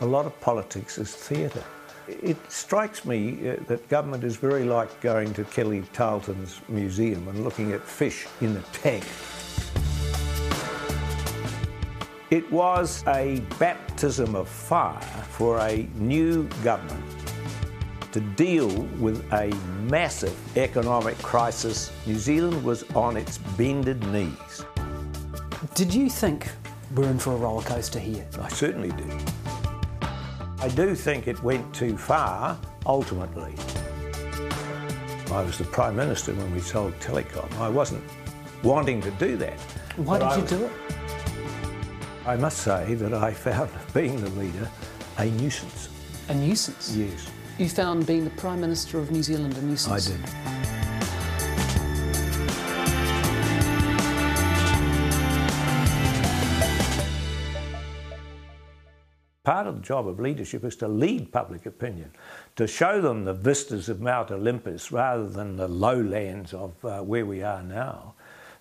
a lot of politics is theatre. It strikes me uh, that government is very like going to Kelly Tarleton's museum and looking at fish in a tank. It was a baptism of fire for a new government to deal with a massive economic crisis. New Zealand was on its bended knees. Did you think we're in for a roller coaster here? I certainly did. I do think it went too far, ultimately. I was the Prime Minister when we sold Telecom. I wasn't wanting to do that. Why did you was, do it? I must say that I found being the leader a nuisance. A nuisance? Yes. You found being the Prime Minister of New Zealand a nuisance? I did. Part of the job of leadership is to lead public opinion, to show them the vistas of Mount Olympus rather than the lowlands of uh, where we are now.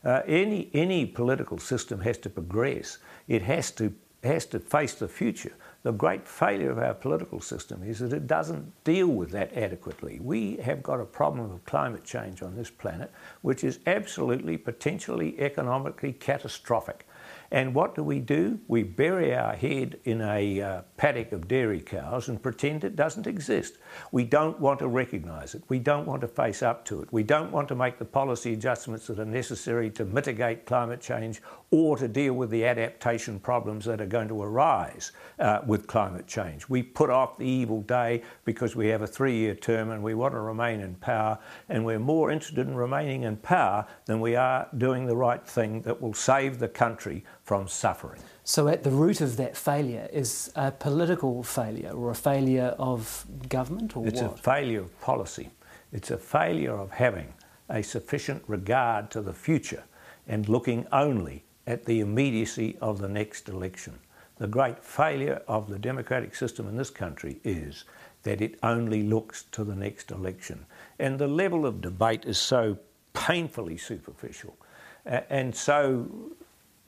Uh, any, any political system has to progress. It has to, has to face the future. The great failure of our political system is that it doesn't deal with that adequately. We have got a problem of climate change on this planet, which is absolutely, potentially, economically catastrophic. And what do we do? We bury our head in a uh, paddock of dairy cows and pretend it doesn't exist. We don't want to recognise it. We don't want to face up to it. We don't want to make the policy adjustments that are necessary to mitigate climate change or to deal with the adaptation problems that are going to arise uh, with climate change. We put off the evil day because we have a three year term and we want to remain in power, and we're more interested in remaining in power than we are doing the right thing that will save the country from suffering. So, at the root of that failure is a political failure or a failure of government, or it's what? a failure of policy. It's a failure of having a sufficient regard to the future and looking only at the immediacy of the next election. The great failure of the democratic system in this country is that it only looks to the next election. And the level of debate is so painfully superficial uh, and so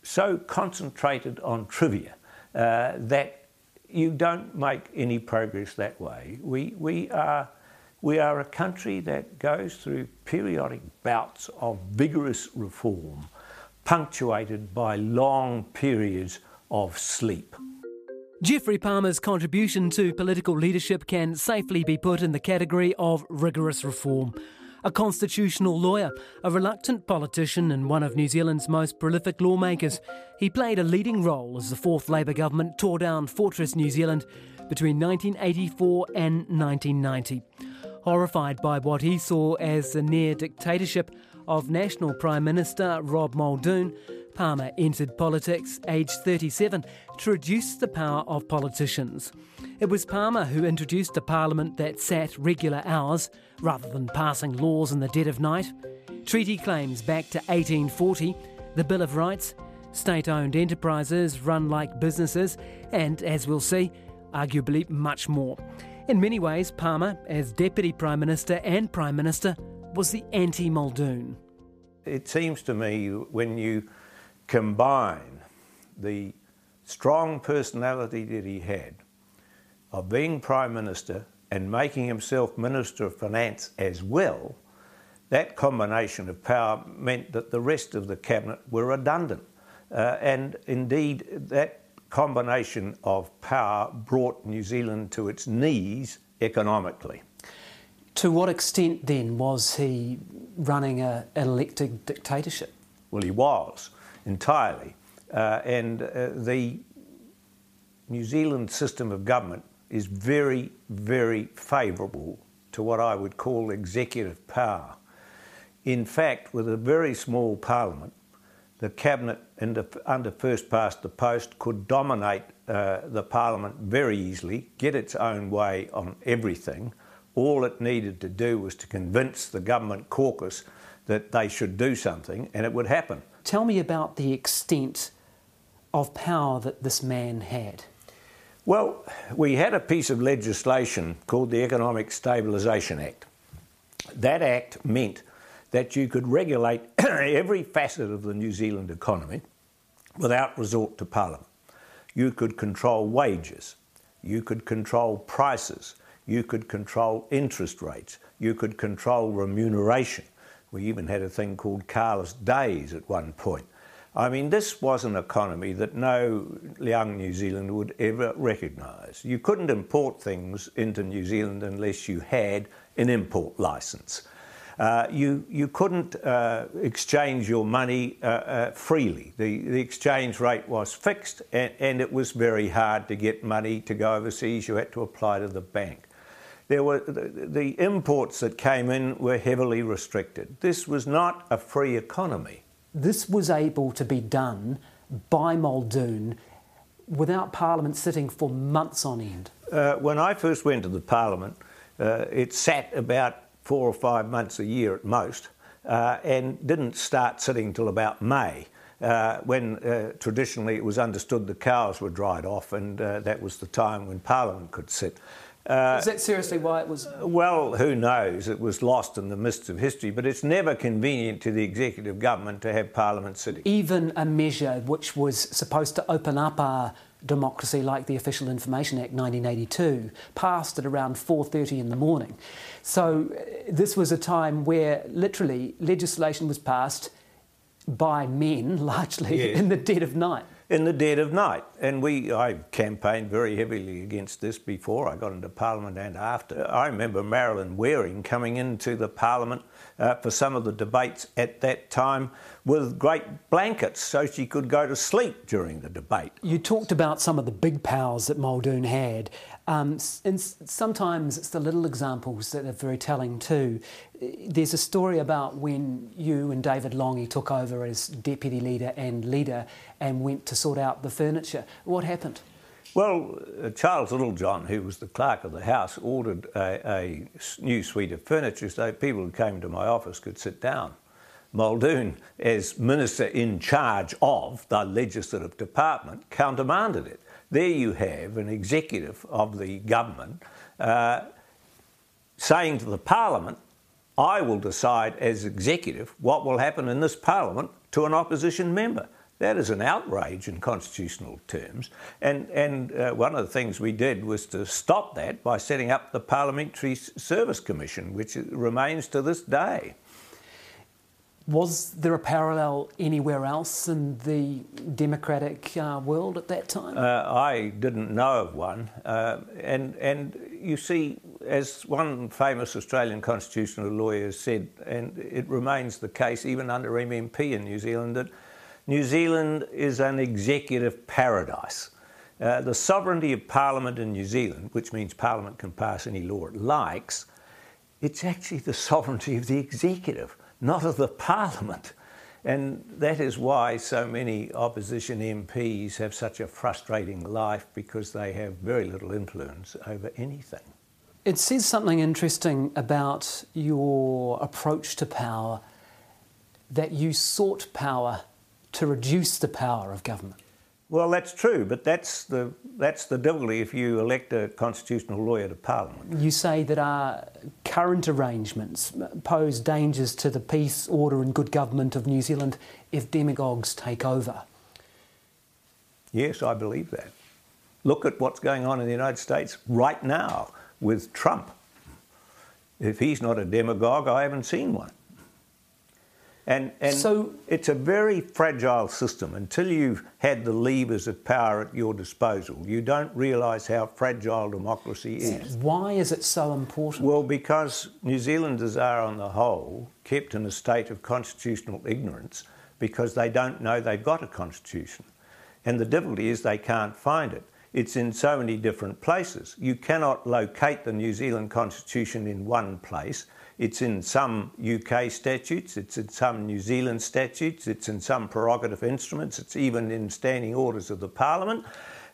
so concentrated on trivia uh, that you don't make any progress that way. We, we, are, we are a country that goes through periodic bouts of vigorous reform, punctuated by long periods of sleep. Geoffrey Palmer's contribution to political leadership can safely be put in the category of rigorous reform a constitutional lawyer, a reluctant politician, and one of New Zealand's most prolific lawmakers. He played a leading role as the fourth Labour government tore down Fortress New Zealand between 1984 and 1990. Horrified by what he saw as the near dictatorship of National Prime Minister Rob Muldoon, Palmer entered politics aged 37 to reduce the power of politicians. It was Palmer who introduced a parliament that sat regular hours rather than passing laws in the dead of night. Treaty claims back to 1840, the Bill of Rights, state owned enterprises run like businesses, and, as we'll see, arguably much more. In many ways, Palmer, as Deputy Prime Minister and Prime Minister, was the anti Muldoon. It seems to me when you combine the strong personality that he had of being Prime Minister and making himself Minister of Finance as well, that combination of power meant that the rest of the cabinet were redundant. Uh, and indeed, that combination of power brought New Zealand to its knees economically. To what extent then was he running a, an elected dictatorship? Well, he was entirely. Uh, and uh, the New Zealand system of government is very, very favourable to what I would call executive power. In fact, with a very small parliament, the cabinet under first past the post could dominate uh, the parliament very easily, get its own way on everything. All it needed to do was to convince the government caucus that they should do something, and it would happen. Tell me about the extent of power that this man had. Well, we had a piece of legislation called the Economic Stabilisation Act. That act meant that you could regulate every facet of the New Zealand economy without resort to Parliament. You could control wages. You could control prices. You could control interest rates. You could control remuneration. We even had a thing called carless days at one point. I mean, this was an economy that no young New Zealander would ever recognise. You couldn't import things into New Zealand unless you had an import licence. Uh, you, you couldn't uh, exchange your money uh, uh, freely. The, the exchange rate was fixed and, and it was very hard to get money to go overseas. You had to apply to the bank. There were the, the imports that came in were heavily restricted. This was not a free economy. This was able to be done by Muldoon without Parliament sitting for months on end. Uh, when I first went to the Parliament, uh, it sat about four or five months a year at most, uh, and didn't start sitting till about May. Uh, when uh, traditionally it was understood the cows were dried off, and uh, that was the time when Parliament could sit. Uh, Is that seriously why it was? Well, who knows? It was lost in the mists of history, but it's never convenient to the executive government to have Parliament sitting. Even a measure which was supposed to open up our democracy like the Official Information Act 1982 passed at around 4:30 in the morning. So uh, this was a time where literally legislation was passed by men largely yes. in the dead of night in the dead of night. And we, I campaigned very heavily against this before I got into Parliament and after. I remember Marilyn Waring coming into the Parliament uh, for some of the debates at that time with great blankets so she could go to sleep during the debate. You talked about some of the big powers that Muldoon had, um, and sometimes it's the little examples that are very telling too. There's a story about when you and David Lange took over as deputy leader and leader and went to sort out the furniture. What happened? Well, uh, Charles Littlejohn, who was the clerk of the House, ordered a, a new suite of furniture so people who came to my office could sit down. Muldoon, as minister in charge of the legislative department, countermanded it. There you have an executive of the government uh, saying to the parliament, I will decide as executive what will happen in this parliament to an opposition member. That is an outrage in constitutional terms. And, and uh, one of the things we did was to stop that by setting up the Parliamentary Service Commission, which remains to this day. Was there a parallel anywhere else in the democratic uh, world at that time? Uh, I didn't know of one. Uh, and, and you see, as one famous Australian constitutional lawyer said, and it remains the case even under MMP in New Zealand, that New Zealand is an executive paradise. Uh, the sovereignty of Parliament in New Zealand, which means Parliament can pass any law it likes, it's actually the sovereignty of the executive, not of the Parliament. And that is why so many opposition MPs have such a frustrating life because they have very little influence over anything. It says something interesting about your approach to power that you sought power to reduce the power of government. Well, that's true, but that's the, that's the difficulty if you elect a constitutional lawyer to Parliament. You say that our current arrangements pose dangers to the peace, order, and good government of New Zealand if demagogues take over. Yes, I believe that. Look at what's going on in the United States right now with Trump. If he's not a demagogue, I haven't seen one. And, and so, it's a very fragile system. Until you've had the levers of power at your disposal, you don't realise how fragile democracy is. Why is it so important? Well, because New Zealanders are, on the whole, kept in a state of constitutional ignorance because they don't know they've got a constitution. And the difficulty is they can't find it. It's in so many different places. You cannot locate the New Zealand constitution in one place it's in some UK statutes, it's in some New Zealand statutes, it's in some prerogative instruments, it's even in standing orders of the Parliament.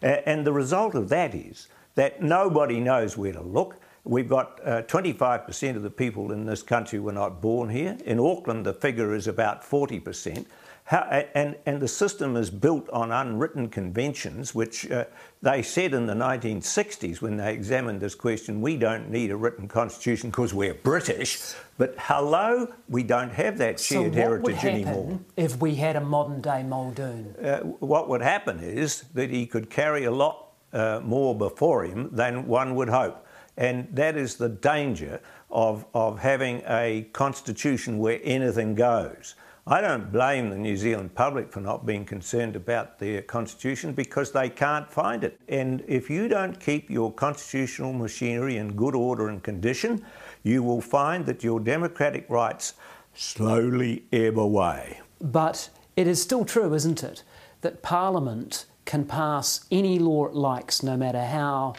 and the result of that is that nobody knows where to look. We've got uh, 25% of the people in this country were not born here. In Auckland, the figure is about 40%. How, and, and the system is built on unwritten conventions, which uh, they said in the 1960s when they examined this question we don't need a written constitution because we're British. But hello, we don't have that shared so heritage anymore. If we had a modern day Muldoon? Uh, what would happen is that he could carry a lot uh, more before him than one would hope. And that is the danger of, of having a constitution where anything goes. I don't blame the New Zealand public for not being concerned about their constitution because they can't find it. And if you don't keep your constitutional machinery in good order and condition, you will find that your democratic rights slowly ebb away. But it is still true, isn't it, that Parliament can pass any law it likes, no matter how.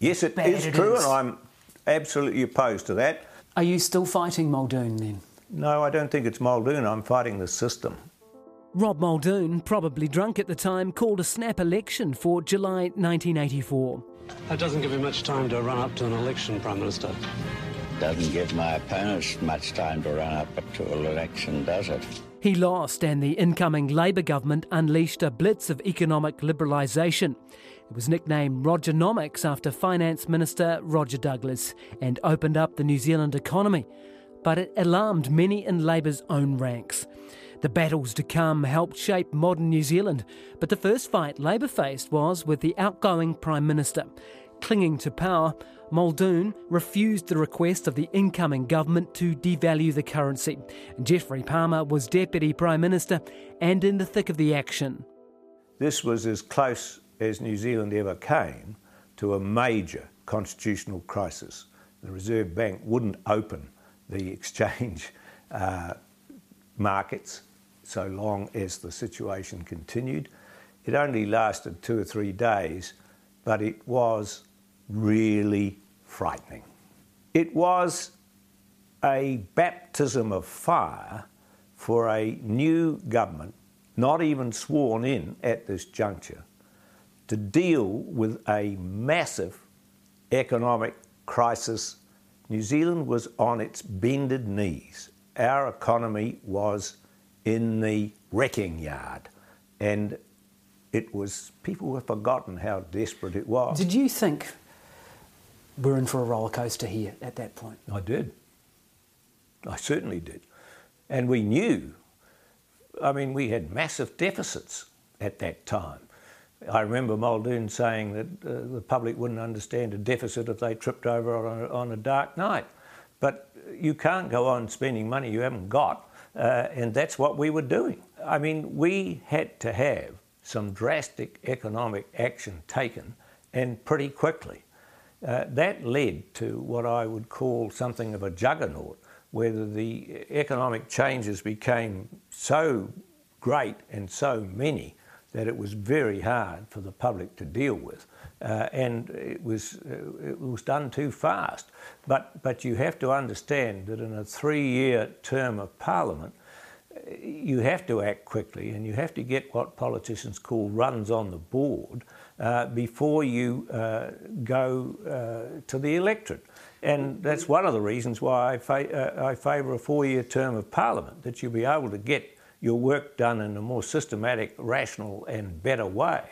Yes, it is it true, is. and I'm absolutely opposed to that. Are you still fighting Muldoon then? No, I don't think it's Muldoon. I'm fighting the system. Rob Muldoon, probably drunk at the time, called a snap election for July 1984. That doesn't give you much time to run up to an election, Prime Minister. Doesn't give my opponents much time to run up to an election, does it? He lost, and the incoming Labour government unleashed a blitz of economic liberalisation. It was nicknamed Rogernomics after Finance Minister Roger Douglas and opened up the New Zealand economy. But it alarmed many in Labour's own ranks. The battles to come helped shape modern New Zealand, but the first fight Labour faced was with the outgoing Prime Minister. Clinging to power, Muldoon refused the request of the incoming government to devalue the currency. Geoffrey Palmer was Deputy Prime Minister and in the thick of the action. This was as close as New Zealand ever came to a major constitutional crisis. The Reserve Bank wouldn't open the exchange uh, markets so long as the situation continued. It only lasted two or three days, but it was really frightening. It was a baptism of fire for a new government, not even sworn in at this juncture, to deal with a massive economic crisis. New Zealand was on its bended knees. Our economy was in the wrecking yard. And it was, people have forgotten how desperate it was. Did you think we're in for a roller coaster here at that point? I did. I certainly did. And we knew, I mean, we had massive deficits at that time. I remember Muldoon saying that uh, the public wouldn't understand a deficit if they tripped over on a, on a dark night. But you can't go on spending money you haven't got, uh, and that's what we were doing. I mean, we had to have some drastic economic action taken, and pretty quickly. Uh, that led to what I would call something of a juggernaut, where the economic changes became so great and so many that it was very hard for the public to deal with. Uh, and it was, uh, it was done too fast. But, but you have to understand that in a three year term of Parliament, you have to act quickly and you have to get what politicians call runs on the board uh, before you uh, go uh, to the electorate. And that's one of the reasons why I, fa- uh, I favour a four year term of Parliament, that you'll be able to get your work done in a more systematic, rational, and better way.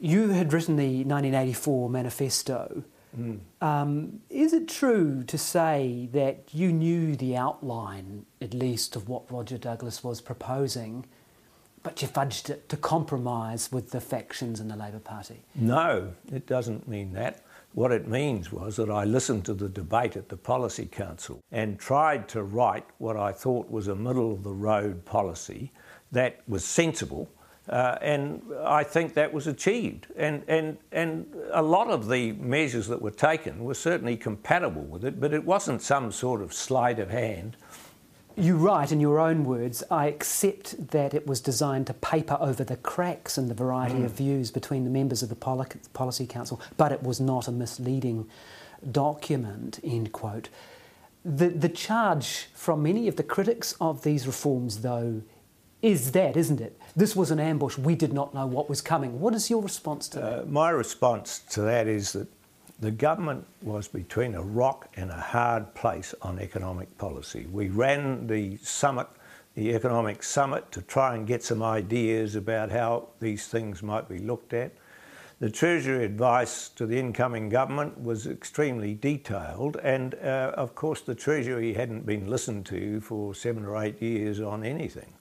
You had written the 1984 manifesto. Mm. Um, is it true to say that you knew the outline, at least, of what Roger Douglas was proposing, but you fudged it to compromise with the factions in the Labour Party? No, it doesn't mean that. What it means was that I listened to the debate at the Policy Council and tried to write what I thought was a middle of the road policy that was sensible uh, and I think that was achieved. And, and, and a lot of the measures that were taken were certainly compatible with it, but it wasn't some sort of sleight of hand. You write in your own words, I accept that it was designed to paper over the cracks in the variety mm. of views between the members of the Policy Council, but it was not a misleading document, end quote. The, the charge from many of the critics of these reforms, though, is that, isn't it? This was an ambush. We did not know what was coming. What is your response to that? Uh, my response to that is that the government was between a rock and a hard place on economic policy. We ran the summit, the economic summit, to try and get some ideas about how these things might be looked at. The Treasury advice to the incoming government was extremely detailed, and uh, of course, the Treasury hadn't been listened to for seven or eight years on anything.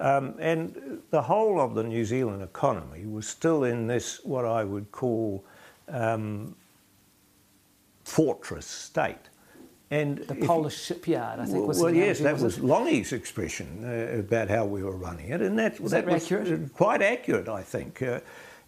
Um, and the whole of the New Zealand economy was still in this, what I would call, um, fortress state. And the Polish shipyard, I think, well, was well, yes, that was, was Lange's expression uh, about how we were running it, and that, that, that was accurate? quite accurate, I think. Uh,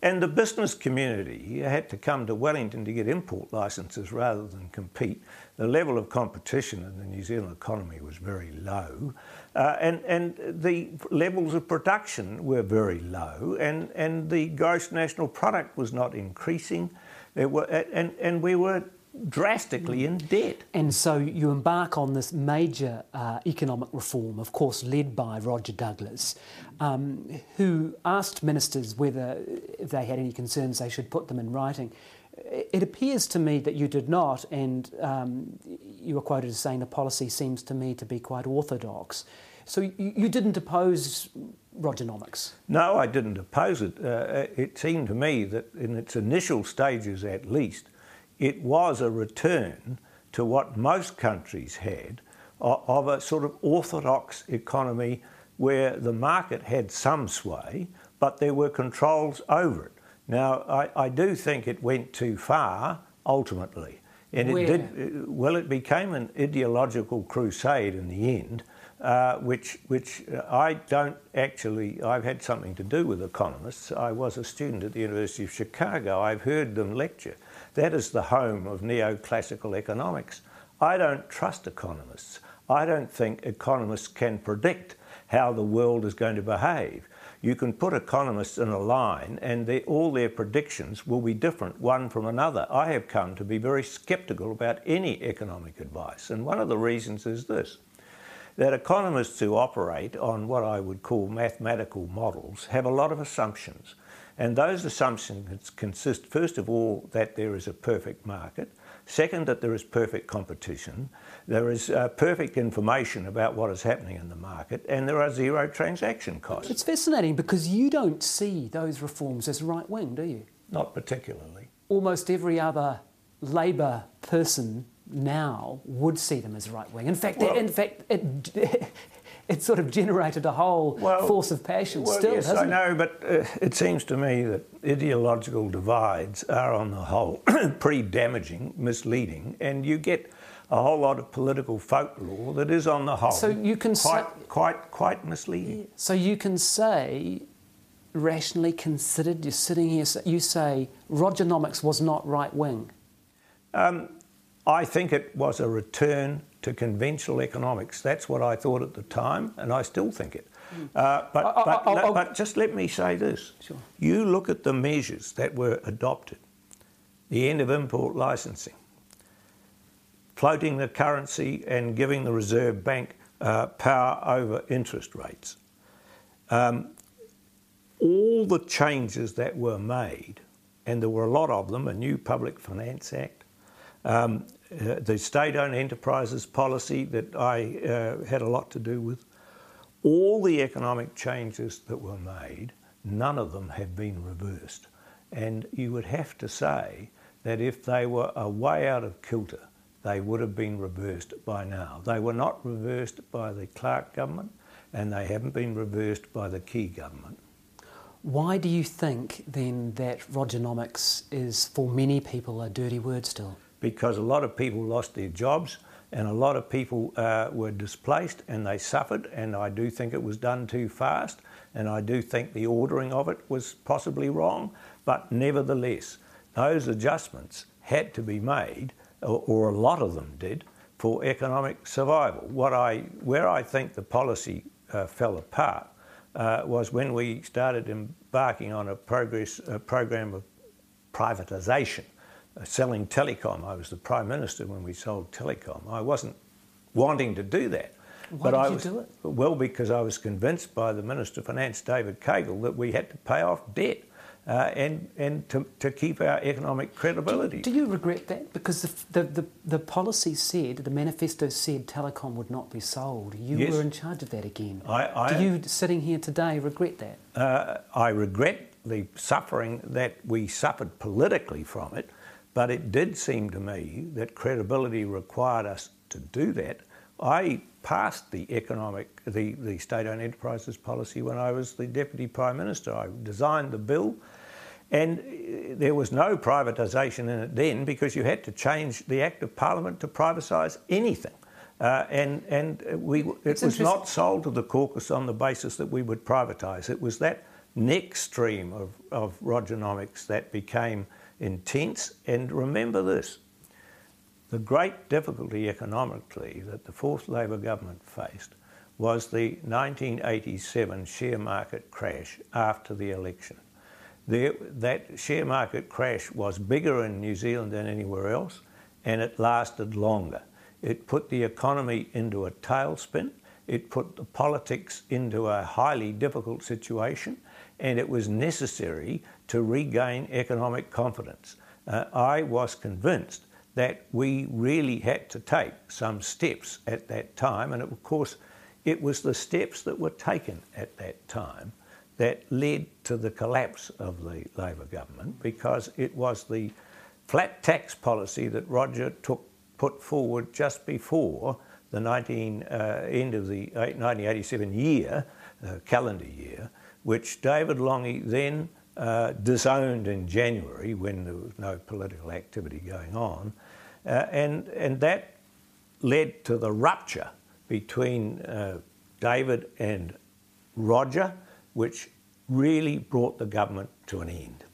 and the business community had to come to Wellington to get import licences rather than compete. The level of competition in the New Zealand economy was very low, uh, and, and the levels of production were very low, and, and the gross national product was not increasing. There were, and, and we were drastically in debt. And so you embark on this major uh, economic reform, of course, led by Roger Douglas, um, who asked ministers whether if they had any concerns they should put them in writing. It appears to me that you did not, and um, you were quoted as saying the policy seems to me to be quite orthodox. So you, you didn't oppose Rogernomics? No, I didn't oppose it. Uh, it seemed to me that in its initial stages at least, it was a return to what most countries had of a sort of orthodox economy where the market had some sway, but there were controls over it. Now, I, I do think it went too far ultimately. And where? it did, well, it became an ideological crusade in the end. Uh, which, which uh, I don't actually, I've had something to do with economists. I was a student at the University of Chicago. I've heard them lecture. That is the home of neoclassical economics. I don't trust economists. I don't think economists can predict how the world is going to behave. You can put economists in a line and all their predictions will be different one from another. I have come to be very sceptical about any economic advice, and one of the reasons is this that economists who operate on what I would call mathematical models have a lot of assumptions. And those assumptions consist, first of all, that there is a perfect market, second, that there is perfect competition, there is uh, perfect information about what is happening in the market, and there are zero transaction costs. It's fascinating because you don't see those reforms as right wing, do you? Not particularly. Almost every other Labour person now would see them as right wing. In fact, well, in fact, it, it sort of generated a whole well, force of passion well, still, yes, I know, but uh, it seems to me that ideological divides are, on the whole, pretty damaging, misleading, and you get a whole lot of political folklore that is, on the whole, so you can quite, say, quite, quite misleading. So you can say, rationally considered, you're sitting here, you say Rogernomics was not right wing. Um, I think it was a return to conventional economics. That's what I thought at the time, and I still think it. Uh, but, I, but, I, I, but just let me say this. Sure. You look at the measures that were adopted the end of import licensing, floating the currency and giving the Reserve Bank uh, power over interest rates. Um, all the changes that were made, and there were a lot of them, a new Public Finance Act, um, the state owned enterprises policy that I uh, had a lot to do with, all the economic changes that were made, none of them have been reversed. And you would have to say that if they were a way out of kilter, they would have been reversed by now. They were not reversed by the Clark government, and they haven't been reversed by the Key government. Why do you think then that Rogernomics is for many people a dirty word still? Because a lot of people lost their jobs and a lot of people uh, were displaced and they suffered. And I do think it was done too fast, and I do think the ordering of it was possibly wrong. But nevertheless, those adjustments had to be made, or, or a lot of them did, for economic survival. What I, where I think the policy uh, fell apart uh, was when we started embarking on a progress a program of privatisation selling telecom. I was the Prime Minister when we sold telecom. I wasn't wanting to do that. Why but did I you was, do it? Well, because I was convinced by the Minister of Finance, David Caygill, that we had to pay off debt. Uh, and and to, to keep our economic credibility. Do, do you regret that? Because the, the, the, the, policy said, the manifesto said telecom would not be sold. You yes. were in charge of that again. I, I, do you, sitting here today, regret that? Uh, I regret the suffering that we suffered politically from it, but it did seem to me that credibility required us to do that I passed the economic, the, the state-owned enterprises policy when I was the deputy prime minister. I designed the bill, and uh, there was no privatisation in it then because you had to change the Act of Parliament to privatise anything. Uh, and and we, it it's was not sold to the caucus on the basis that we would privatise. It was that next stream of, of Rogernomics that became intense. And remember this the great difficulty economically that the fourth Labor government faced was the 1987 share market crash after the election. There, that share market crash was bigger in New Zealand than anywhere else, and it lasted longer. It put the economy into a tailspin. It put the politics into a highly difficult situation, and it was necessary to regain economic confidence. Uh, I was convinced that we really had to take some steps at that time, and of course, it was the steps that were taken at that time that led to the collapse of the Labor government because it was the flat tax policy that Roger took put forward just before the 19, uh, end of the 1987 year, uh, calendar year, which David Lange then uh, disowned in January when there was no political activity going on. Uh, and, and that led to the rupture between uh, David and Roger, which really brought the government to an end.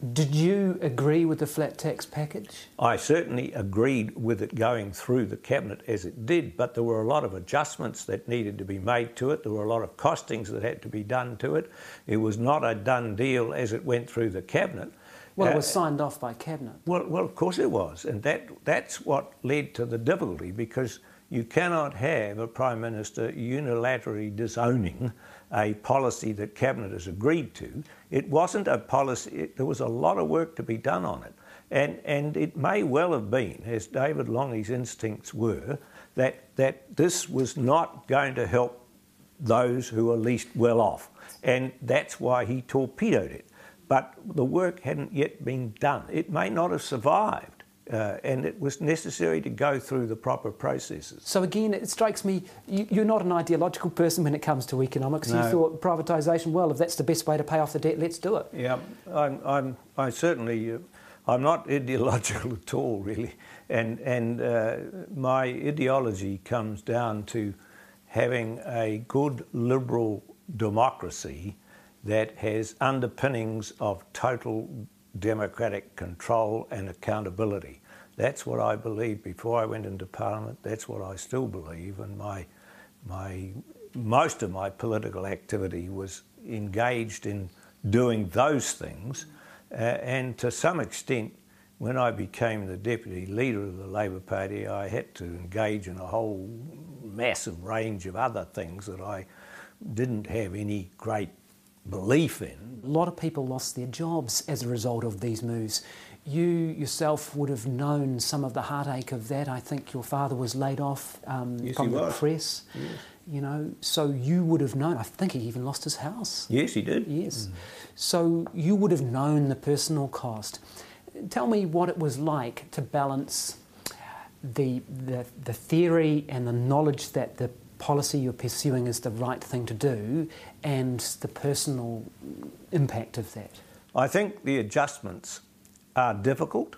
Did you agree with the flat tax package? I certainly agreed with it going through the cabinet as it did, but there were a lot of adjustments that needed to be made to it. There were a lot of costings that had to be done to it. It was not a done deal as it went through the cabinet. Well, it was uh, signed off by cabinet. Well, well, of course it was, and that that's what led to the difficulty because you cannot have a prime minister unilaterally disowning a policy that cabinet has agreed to. It wasn't a policy. It, there was a lot of work to be done on it, and and it may well have been, as David Lange's instincts were, that that this was not going to help those who are least well off, and that's why he torpedoed it but the work hadn't yet been done. It may not have survived. Uh, and it was necessary to go through the proper processes. So again, it strikes me you, are not an ideological person when it comes to economics. No. You thought privatisation. Well, if that's the best way to pay off the debt, let's do it. Yeah, I'm. I'm I certainly. Uh, I'm not ideological at all, really. And and uh, my ideology comes down to having a good liberal democracy that has underpinnings of total democratic control and accountability. That's what I believed before I went into Parliament. That's what I still believe, and my my most of my political activity was engaged in doing those things, uh, and to some extent, when I became the deputy leader of the Labor Party, I had to engage in a whole massive range of other things that I didn't have any great belief in. A lot of people lost their jobs as a result of these moves. You yourself would have known some of the heartache of that. I think your father was laid off um, yes, from the was. press. Yes. You know, so you would have known. I think he even lost his house. Yes, he did. Yes. Mm. So you would have known the personal cost. Tell me what it was like to balance the, the, the theory and the knowledge that the policy you're pursuing is the right thing to do and the personal impact of that? I think the adjustments are difficult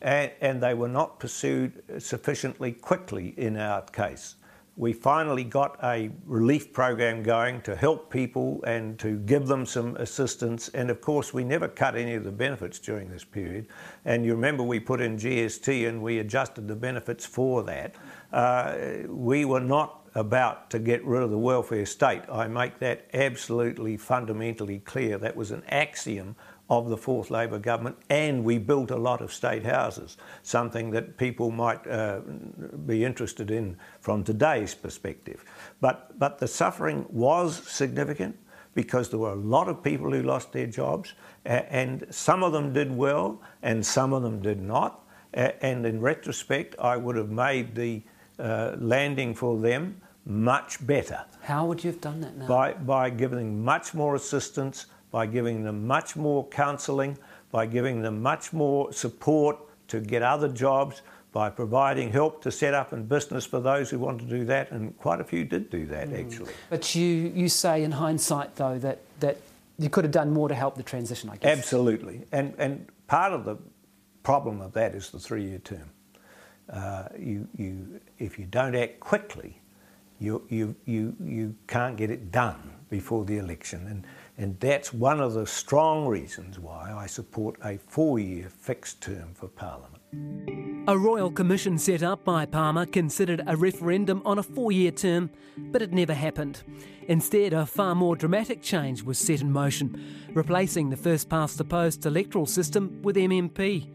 and, and they were not pursued sufficiently quickly in our case we finally got a relief program going to help people and to give them some assistance. And of course, we never cut any of the benefits during this period. And you remember we put in GST and we adjusted the benefits for that. Uh, we were not about to get rid of the welfare state. I make that absolutely fundamentally clear. That was an axiom of the fourth Labor government, and we built a lot of state houses, something that people might uh, be interested in from today's perspective. But, but the suffering was significant because there were a lot of people who lost their jobs, and some of them did well, and some of them did not. And in retrospect, I would have made the uh, landing for them much better. How would you have done that now? By, by giving much more assistance, by giving them much more counselling, by giving them much more support to get other jobs, by providing help to set up in business for those who want to do that, and quite a few did do that mm. actually. But you, you say in hindsight, though, that, that you could have done more to help the transition, I guess. Absolutely. And, and part of the problem of that is the three year term. Uh, you, you, if you don't act quickly, you, you, you, you can't get it done before the election. And, and that's one of the strong reasons why I support a four year fixed term for Parliament. A royal commission set up by Palmer considered a referendum on a four year term, but it never happened. Instead, a far more dramatic change was set in motion, replacing the first past the post electoral system with MMP.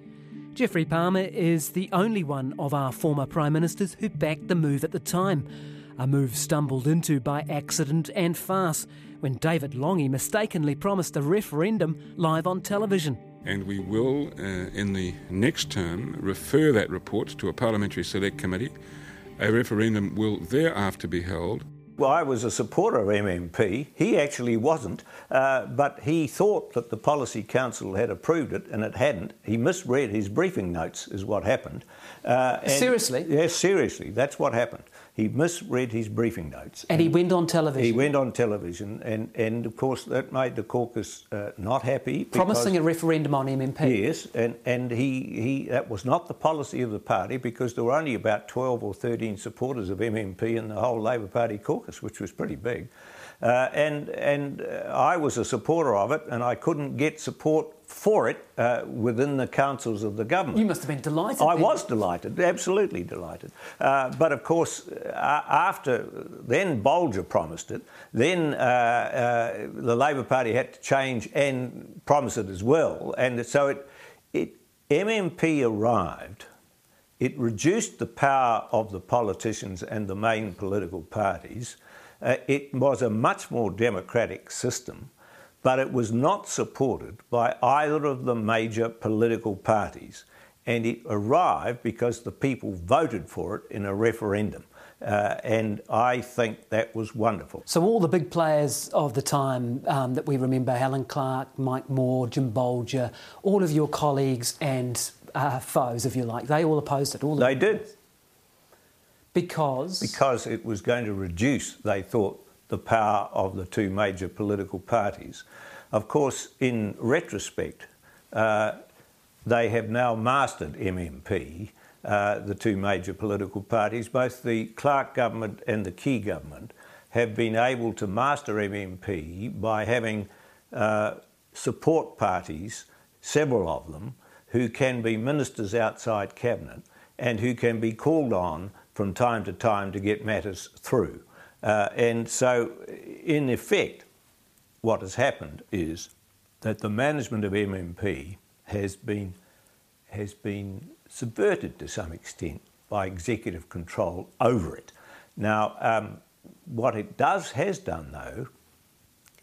Geoffrey Palmer is the only one of our former Prime Ministers who backed the move at the time, a move stumbled into by accident and farce when David Lange mistakenly promised a referendum live on television and we will, uh, in the next term, refer that report to a parliamentary select committee. A referendum will thereafter be held. Well, I was a supporter of MMP. He actually wasn't, uh, but he thought that the Policy Council had approved it, and it hadn't. He misread his briefing notes, is what happened. Uh, seriously? Yes, seriously. That's what happened. He misread his briefing notes. And he went on television. He went on television, and, and of course that made the caucus uh, not happy. Promising a referendum on MMP. Yes, and, and he, he that was not the policy of the party because there were only about 12 or 13 supporters of MMP in the whole Labor Party caucus, which was pretty big. Uh, and and uh, I was a supporter of it, and I couldn't get support for it uh, within the councils of the government. You must have been delighted. I then. was delighted, absolutely delighted. Uh, but of course, uh, after then Bolger promised it, then uh, the Labor Party had to change and promise it as well, and so it, it MMP arrived. It reduced the power of the politicians and the main political parties uh, it was a much more democratic system, but it was not supported by either of the major political parties. And it arrived because the people voted for it in a referendum. Uh, and I think that was wonderful. So, all the big players of the time um, that we remember Helen Clark, Mike Moore, Jim Bolger, all of your colleagues and uh, foes, if you like, they all opposed it. All they did. Because? Because it was going to reduce, they thought, the power of the two major political parties. Of course, in retrospect, uh, they have now mastered MMP, uh, the two major political parties. Both the Clark government and the Key government have been able to master MMP by having uh, support parties, several of them, who can be ministers outside cabinet and who can be called on from time to time to get matters through. Uh, and so, in effect, what has happened is that the management of MMP has been, has been subverted to some extent by executive control over it. Now, um, what it does has done though,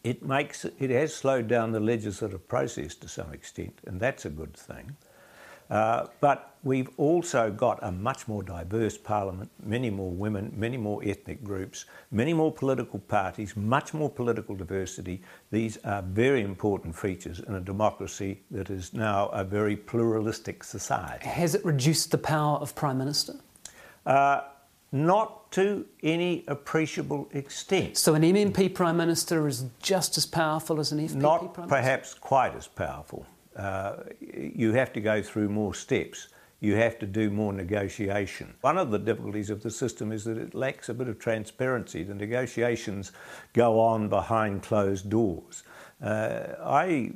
it makes it has slowed down the legislative process to some extent, and that's a good thing. Uh, but we've also got a much more diverse parliament, many more women, many more ethnic groups, many more political parties, much more political diversity. These are very important features in a democracy that is now a very pluralistic society. Has it reduced the power of Prime Minister? Uh, not to any appreciable extent. So an MMP Prime Minister is just as powerful as an FPP not Prime Minister? Not perhaps quite as powerful. You have to go through more steps. You have to do more negotiation. One of the difficulties of the system is that it lacks a bit of transparency. The negotiations go on behind closed doors. Uh, I,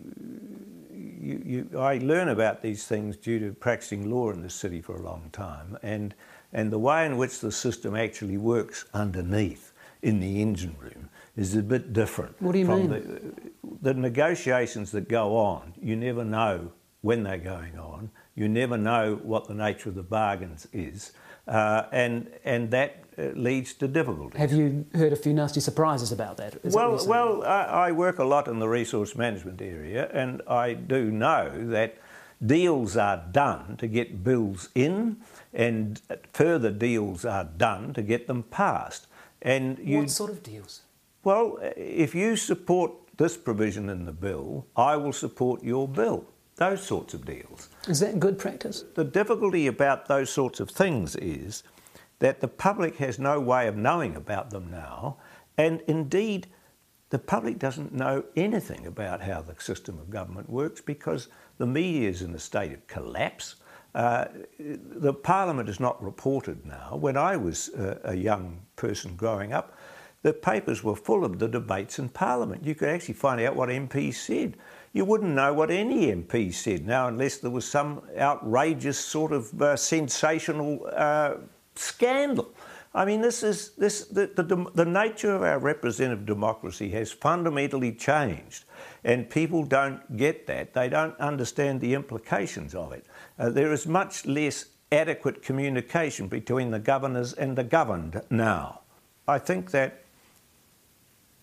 you, you, I learn about these things due to practicing law in this city for a long time, and, and the way in which the system actually works underneath in the engine room is a bit different. What do you mean? The, the negotiations that go on, you never know when they're going on. You never know what the nature of the bargains is, uh, and and that uh, leads to difficulties. Have you heard a few nasty surprises about that? Is well, that well, I, I work a lot in the resource management area, and I do know that deals are done to get bills in, and further deals are done to get them passed. And you, what sort of deals? Well, if you support this provision in the bill, I will support your bill. those sorts of deals. Is that good practice? The difficulty about those sorts of things is that the public has no way of knowing about them now, and indeed, the public doesn't know anything about how the system of government works because the media is in a state of collapse. Uh, the Parliament is not reported now. When I was uh, a young person growing up, the papers were full of the debates in Parliament. You could actually find out what MPs said. You wouldn't know what any MP said now unless there was some outrageous sort of uh, sensational uh, scandal. I mean, this is this the, the, the nature of our representative democracy has fundamentally changed, and people don't get that. They don't understand the implications of it. Uh, there is much less adequate communication between the governors and the governed now. I think that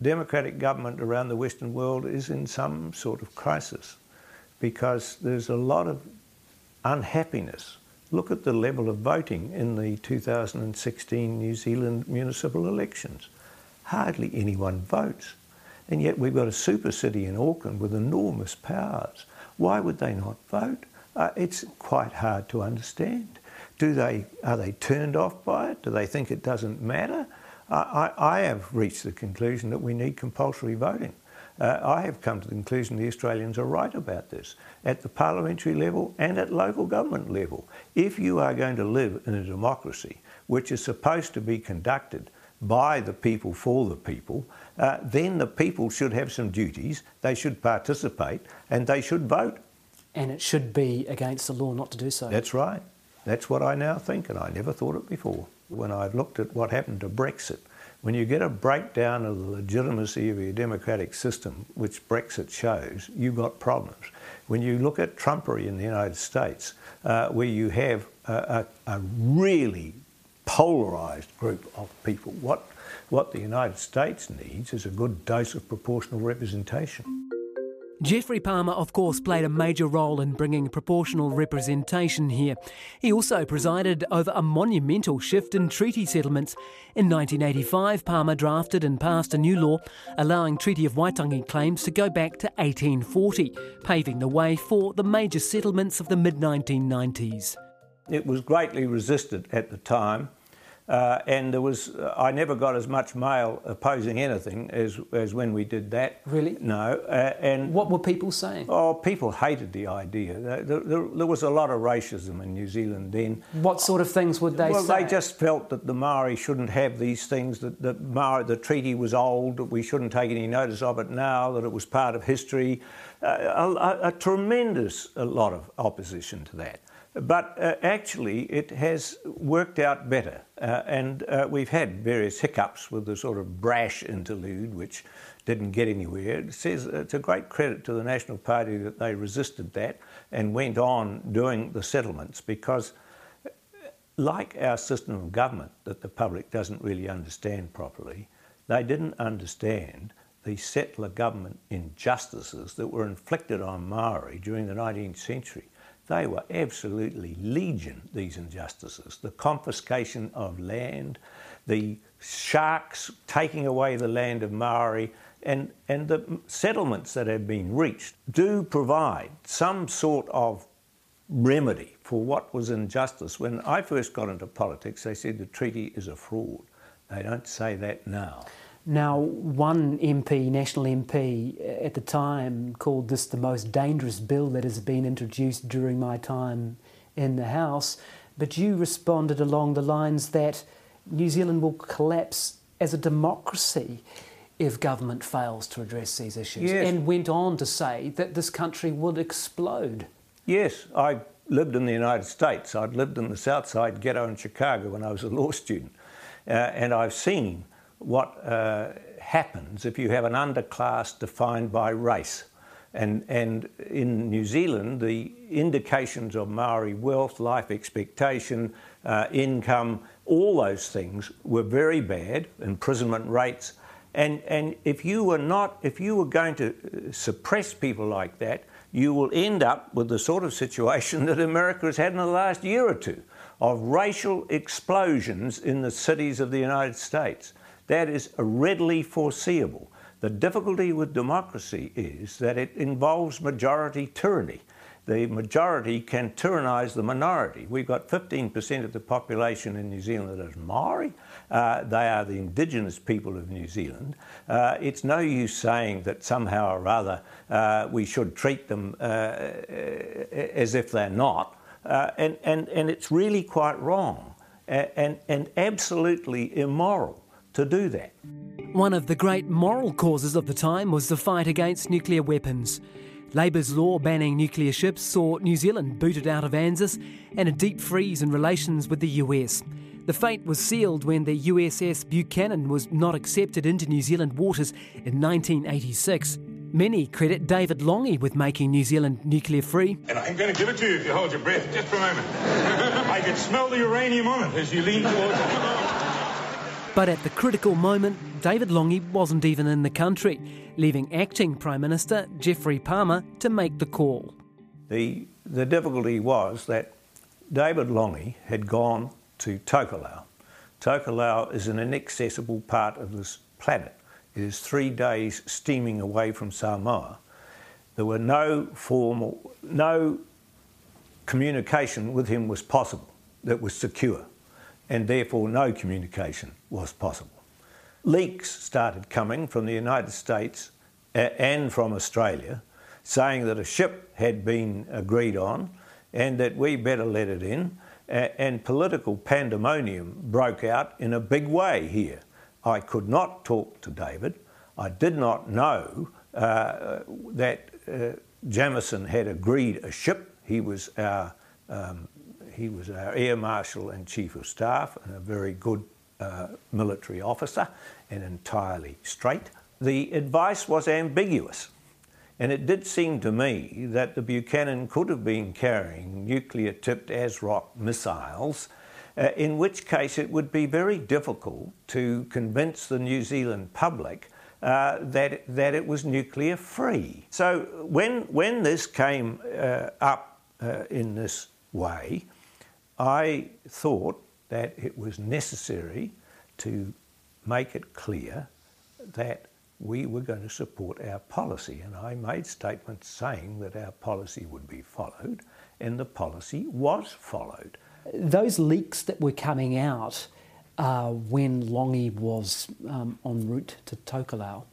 democratic government around the Western world is in some sort of crisis because there's a lot of unhappiness Look at the level of voting in the 2016 New Zealand municipal elections. Hardly anyone votes. And yet we've got a super city in Auckland with enormous powers. Why would they not vote? Uh, it's quite hard to understand. Do they, are they turned off by it? Do they think it doesn't matter? I, I have reached the conclusion that we need compulsory voting. Uh, I have come to the conclusion the Australians are right about this at the parliamentary level and at local government level. If you are going to live in a democracy which is supposed to be conducted by the people for the people, uh, then the people should have some duties, they should participate, and they should vote. And it should be against the law not to do so. That's right. That's what I now think, and I never thought it before. When I looked at what happened to Brexit, when you get a breakdown of the legitimacy of your democratic system, which Brexit shows, you've got problems. When you look at Trumpery in the United States, uh, where you have a, a, a really polarised group of people, what, what the United States needs is a good dose of proportional representation. Geoffrey Palmer, of course, played a major role in bringing proportional representation here. He also presided over a monumental shift in treaty settlements. In 1985, Palmer drafted and passed a new law allowing Treaty of Waitangi claims to go back to 1840, paving the way for the major settlements of the mid 1990s. It was greatly resisted at the time. Uh, and there was, uh, I never got as much mail opposing anything as, as when we did that. Really? No. Uh, and what were people saying? Oh, people hated the idea. There, there, there, was a lot of racism in New Zealand then. What sort of things would they well, say? Well, they just felt that the Maori shouldn't have these things. That, that Maori, the treaty was old. That we shouldn't take any notice of it now. That it was part of history. Uh, a, a, a tremendous a lot of opposition to that. But uh, actually, it has worked out better. Uh, and uh, we've had various hiccups with the sort of Brash interlude, which didn't get anywhere. It says it's a great credit to the National Party that they resisted that and went on doing the settlements because, like our system of government that the public doesn't really understand properly, they didn't understand the settler government injustices that were inflicted on Maori during the 19th century. They were absolutely legion, these injustices. The confiscation of land, the sharks taking away the land of Maori, and, and the settlements that have been reached do provide some sort of remedy for what was injustice. When I first got into politics, they said the treaty is a fraud. They don't say that now. Now, one MP, national MP, at the time called this the most dangerous bill that has been introduced during my time in the House, but you responded along the lines that New Zealand will collapse as a democracy if government fails to address these issues, yes. and went on to say that this country would explode. Yes, I lived in the United States. I'd lived in the South Side ghetto in Chicago when I was a law student, uh, and I've seen what uh, happens if you have an underclass defined by race. And, and in New Zealand, the indications of Maori wealth, life expectation, uh, income, all those things were very bad, imprisonment rates. And, and if you were not, if you were going to uh, suppress people like that, you will end up with the sort of situation that America has had in the last year or two of racial explosions in the cities of the United States. That is readily foreseeable. The difficulty with democracy is that it involves majority tyranny. the majority can tyrannise the minority. We've got 15% of the population in New Zealand that is Maori. Uh, they are the indigenous people of New Zealand. Uh, it's no use saying that somehow or other uh, we should treat them uh, as if they're not. Uh, and, and, and it's really quite wrong and, and absolutely immoral to do that. One of the great moral causes of the time was the fight against nuclear weapons. Labour's law banning nuclear ships saw New Zealand booted out of ANZUS and a deep freeze in relations with the US. The fate was sealed when the USS Buchanan was not accepted into New Zealand waters in 1986. Many credit David Lange with making New Zealand nuclear free. And I'm going to give it to you if you hold your breath just for a moment. I can smell the uranium on it as you lean towards it. But at the critical moment, David Lange wasn't even in the country, leaving acting Prime Minister Geoffrey Palmer to make the call. The, the difficulty was that David Lange had gone to Tokelau. Tokelau is an inaccessible part of this planet. It is three days steaming away from Samoa. There were no formal, no communication with him was possible that was secure and therefore no communication was possible. Leaks started coming from the United States and from Australia saying that a ship had been agreed on and that we better let it in, and political pandemonium broke out in a big way here. I could not talk to David. I did not know uh, that uh, Jamieson had agreed a ship. He was our um, he was our Air Marshal and Chief of Staff and a very good uh, military officer and entirely straight. The advice was ambiguous. And it did seem to me that the Buchanan could have been carrying nuclear tipped ASROC missiles, uh, in which case it would be very difficult to convince the New Zealand public uh, that, that it was nuclear free. So when, when this came uh, up uh, in this way, I thought that it was necessary to make it clear that we were going to support our policy. And I made statements saying that our policy would be followed, and the policy was followed. Those leaks that were coming out uh, when Lange was um, en route to Tokelau,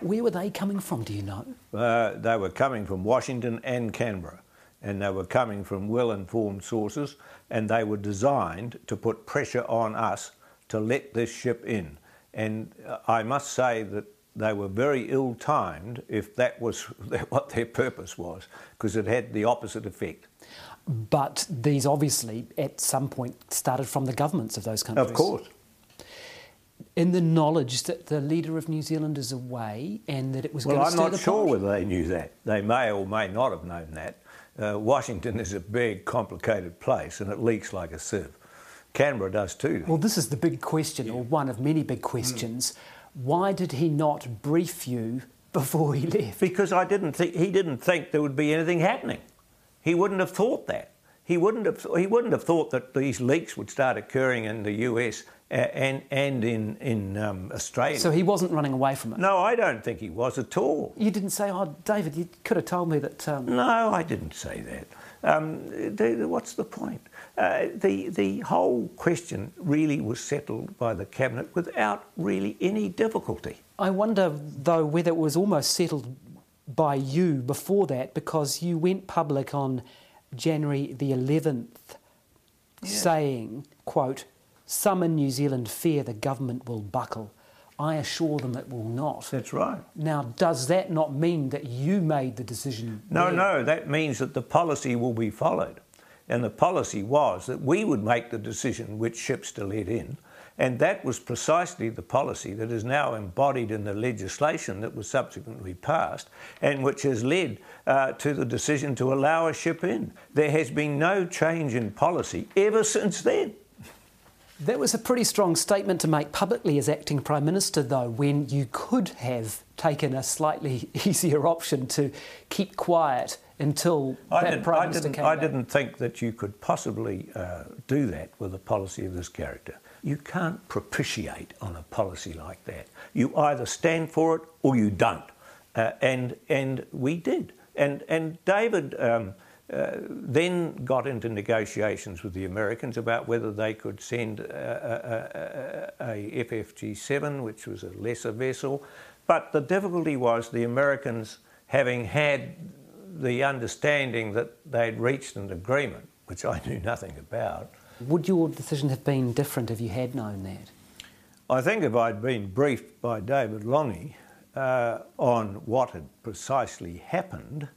where were they coming from, do you know? Uh, they were coming from Washington and Canberra and they were coming from well informed sources, and they were designed to put pressure on us to let this ship in. And uh, I must say that they were very ill timed if that was what their purpose was, because it had the opposite effect. But these obviously, at some point, started from the governments of those countries. Of course. In the knowledge that the leader of New Zealand is away and that it was well, going to be. Well, I'm not sure whether they knew that. They may or may not have known that. Uh, Washington is a big, complicated place and it leaks like a sieve. Canberra does too. Well, this is the big question, or one of many big questions. Mm. Why did he not brief you before he left? Because I didn't think he didn't think there would be anything happening. He wouldn't have thought that. He wouldn't have. He wouldn't have thought that these leaks would start occurring in the U.S. and and in in um, Australia. So he wasn't running away from it. No, I don't think he was at all. You didn't say, "Oh, David, you could have told me that." Um... No, I didn't say that. Um, the, what's the point? Uh, the the whole question really was settled by the cabinet without really any difficulty. I wonder, though, whether it was almost settled by you before that, because you went public on January the 11th, yeah. saying, "quote." Some in New Zealand fear the government will buckle. I assure them it will not. That's right. Now, does that not mean that you made the decision? No, there? no, that means that the policy will be followed. And the policy was that we would make the decision which ships to let in. And that was precisely the policy that is now embodied in the legislation that was subsequently passed and which has led uh, to the decision to allow a ship in. There has been no change in policy ever since then. That was a pretty strong statement to make publicly as acting Prime Minister, though, when you could have taken a slightly easier option to keep quiet until I that Prime I Minister didn't, came I back. didn't think that you could possibly uh, do that with a policy of this character. You can't propitiate on a policy like that. You either stand for it or you don't. Uh, and, and we did. And, and David um, uh, then got into negotiations with the Americans about whether they could send a, a, a, a FFG 7, which was a lesser vessel. But the difficulty was the Americans, having had the understanding that they'd reached an agreement, which I knew nothing about. Would your decision have been different if you had known that? I think if I'd been briefed by David Lange uh, on what had precisely happened,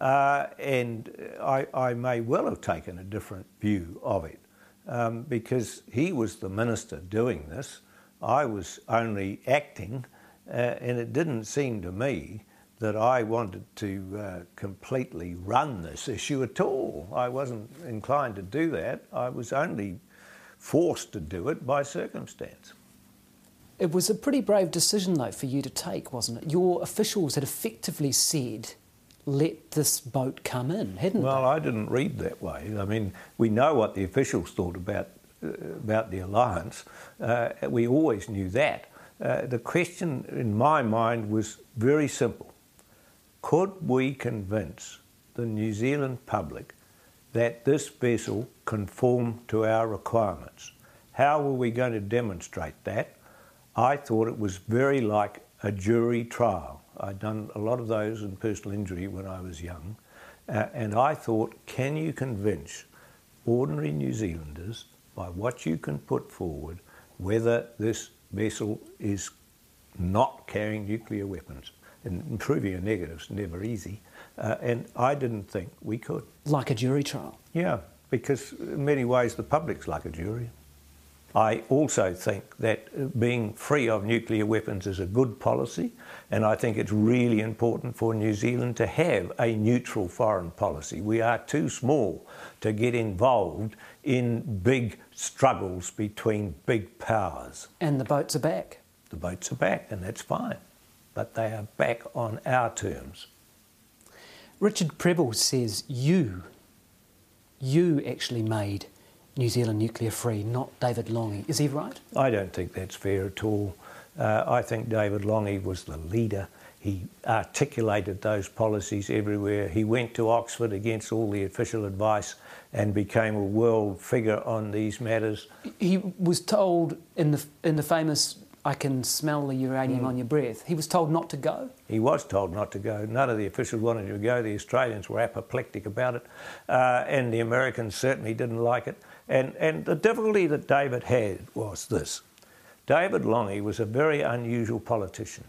uh, and I, I, may well have taken a different view of it um, because he was the minister doing this. I was only acting, uh, and it didn't seem to me that I wanted to uh, completely run this issue at all. I wasn't inclined to do that. I was only forced to do it by circumstance. It was a pretty brave decision, though, for you to take, wasn't it? Your officials had effectively said, let this boat come in, hadn't well, they? Well, I didn't read that way. I mean, we know what the officials thought about, uh, about the alliance. Uh, we always knew that. Uh, the question in my mind was very simple could we convince the New Zealand public that this vessel conformed to our requirements? How were we going to demonstrate that? I thought it was very like a jury trial. I'd done a lot of those in personal injury when I was young, uh, and I thought, can you convince ordinary New Zealanders by what you can put forward whether this vessel is not carrying nuclear weapons? and proving a negative is never easy. Uh, and I didn't think we could. Like a jury trial? Yeah, because in many ways the public's like a jury. I also think that being free of nuclear weapons is a good policy, and I think it's really important for New Zealand to have a neutral foreign policy. We are too small to get involved in big struggles between big powers. And the boats are back. The boats are back, and that's fine but they are back on our terms. Richard Prebble says you, you actually made New Zealand nuclear free, not David Lange. Is he right? I don't think that's fair at all. Uh, I think David Lange was the leader. He articulated those policies everywhere. He went to Oxford against all the official advice and became a world figure on these matters. He was told in the in the famous I can smell the uranium mm. on your breath. He was told not to go. He was told not to go. None of the officials wanted to go. The Australians were apoplectic about it, uh, and the Americans certainly didn't like it. And, and the difficulty that David had was this David Lange was a very unusual politician.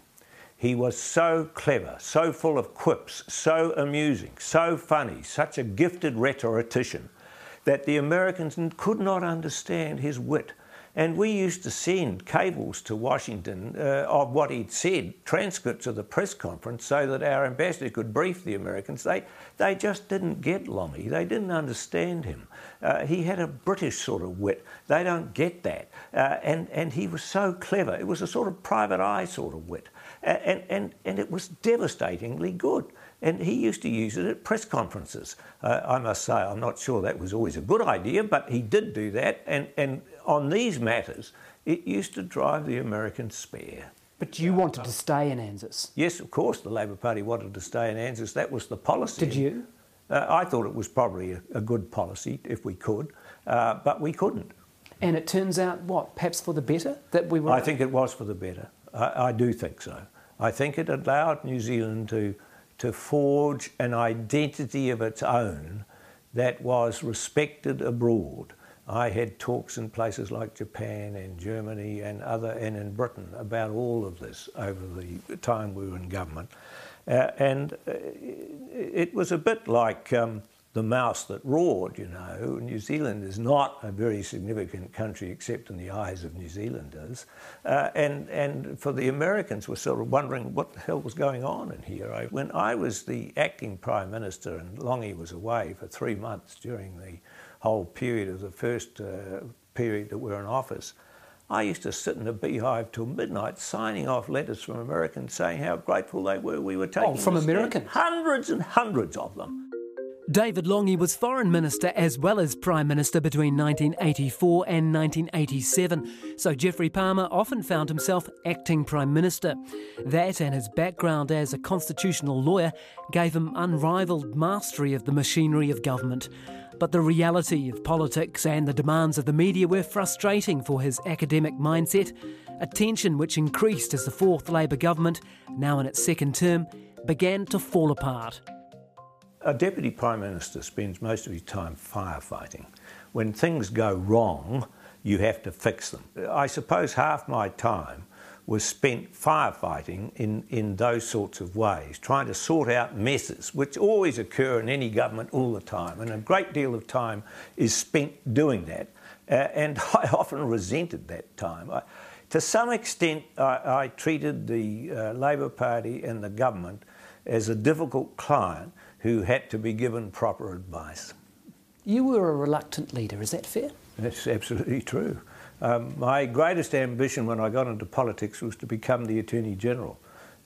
He was so clever, so full of quips, so amusing, so funny, such a gifted rhetorician that the Americans could not understand his wit. And we used to send cables to Washington uh, of what he'd said, transcripts of the press conference, so that our ambassador could brief the Americans. They, they just didn't get Lange. They didn't understand him. Uh, he had a British sort of wit. They don't get that. Uh, and, and he was so clever. It was a sort of private eye sort of wit. And, and, and it was devastatingly good. And he used to use it at press conferences. Uh, I must say, I'm not sure that was always a good idea, but he did do that. And, and on these matters, it used to drive the Americans spare. But you wanted to stay in ANZUS? Yes, of course, the Labor Party wanted to stay in ANZUS. That was the policy. Did you? Uh, I thought it was probably a, a good policy if we could, uh, but we couldn't. And it turns out, what, perhaps for the better that we were? I think it was for the better. I, I do think so. I think it allowed New Zealand to to forge an identity of its own that was respected abroad. I had talks in places like Japan and Germany and other and in Britain about all of this over the time we were in government, and uh, it was a bit like. Um, the mouse that roared, you know. New Zealand is not a very significant country except in the eyes of New Zealanders. Uh, and, and for the Americans were sort of wondering what the hell was going on in here. I, when I was the acting Prime Minister and Lange was away for three months during the whole period of the first uh, period that we were in office, I used to sit in a beehive till midnight signing off letters from Americans saying how grateful they were we were oh, taking. Oh, from Americans? Hundreds and hundreds of them. David Lange was Foreign Minister as well as Prime Minister between 1984 and 1987, so Geoffrey Palmer often found himself acting Prime Minister. That and his background as a constitutional lawyer gave him unrivalled mastery of the machinery of government. But the reality of politics and the demands of the media were frustrating for his academic mindset, a tension which increased as the fourth Labour government, now in its second term, began to fall apart. A deputy prime minister spends most of his time firefighting. When things go wrong, you have to fix them. I suppose half my time was spent firefighting in, in those sorts of ways, trying to sort out messes, which always occur in any government all the time. And a great deal of time is spent doing that. Uh, and I often resented that time. I, to some extent, I, I treated the uh, Labor Party and the government as a difficult client who had to be given proper advice. You were a reluctant leader, is that fair? That's absolutely true. Um, my greatest ambition when I got into politics was to become the Attorney General.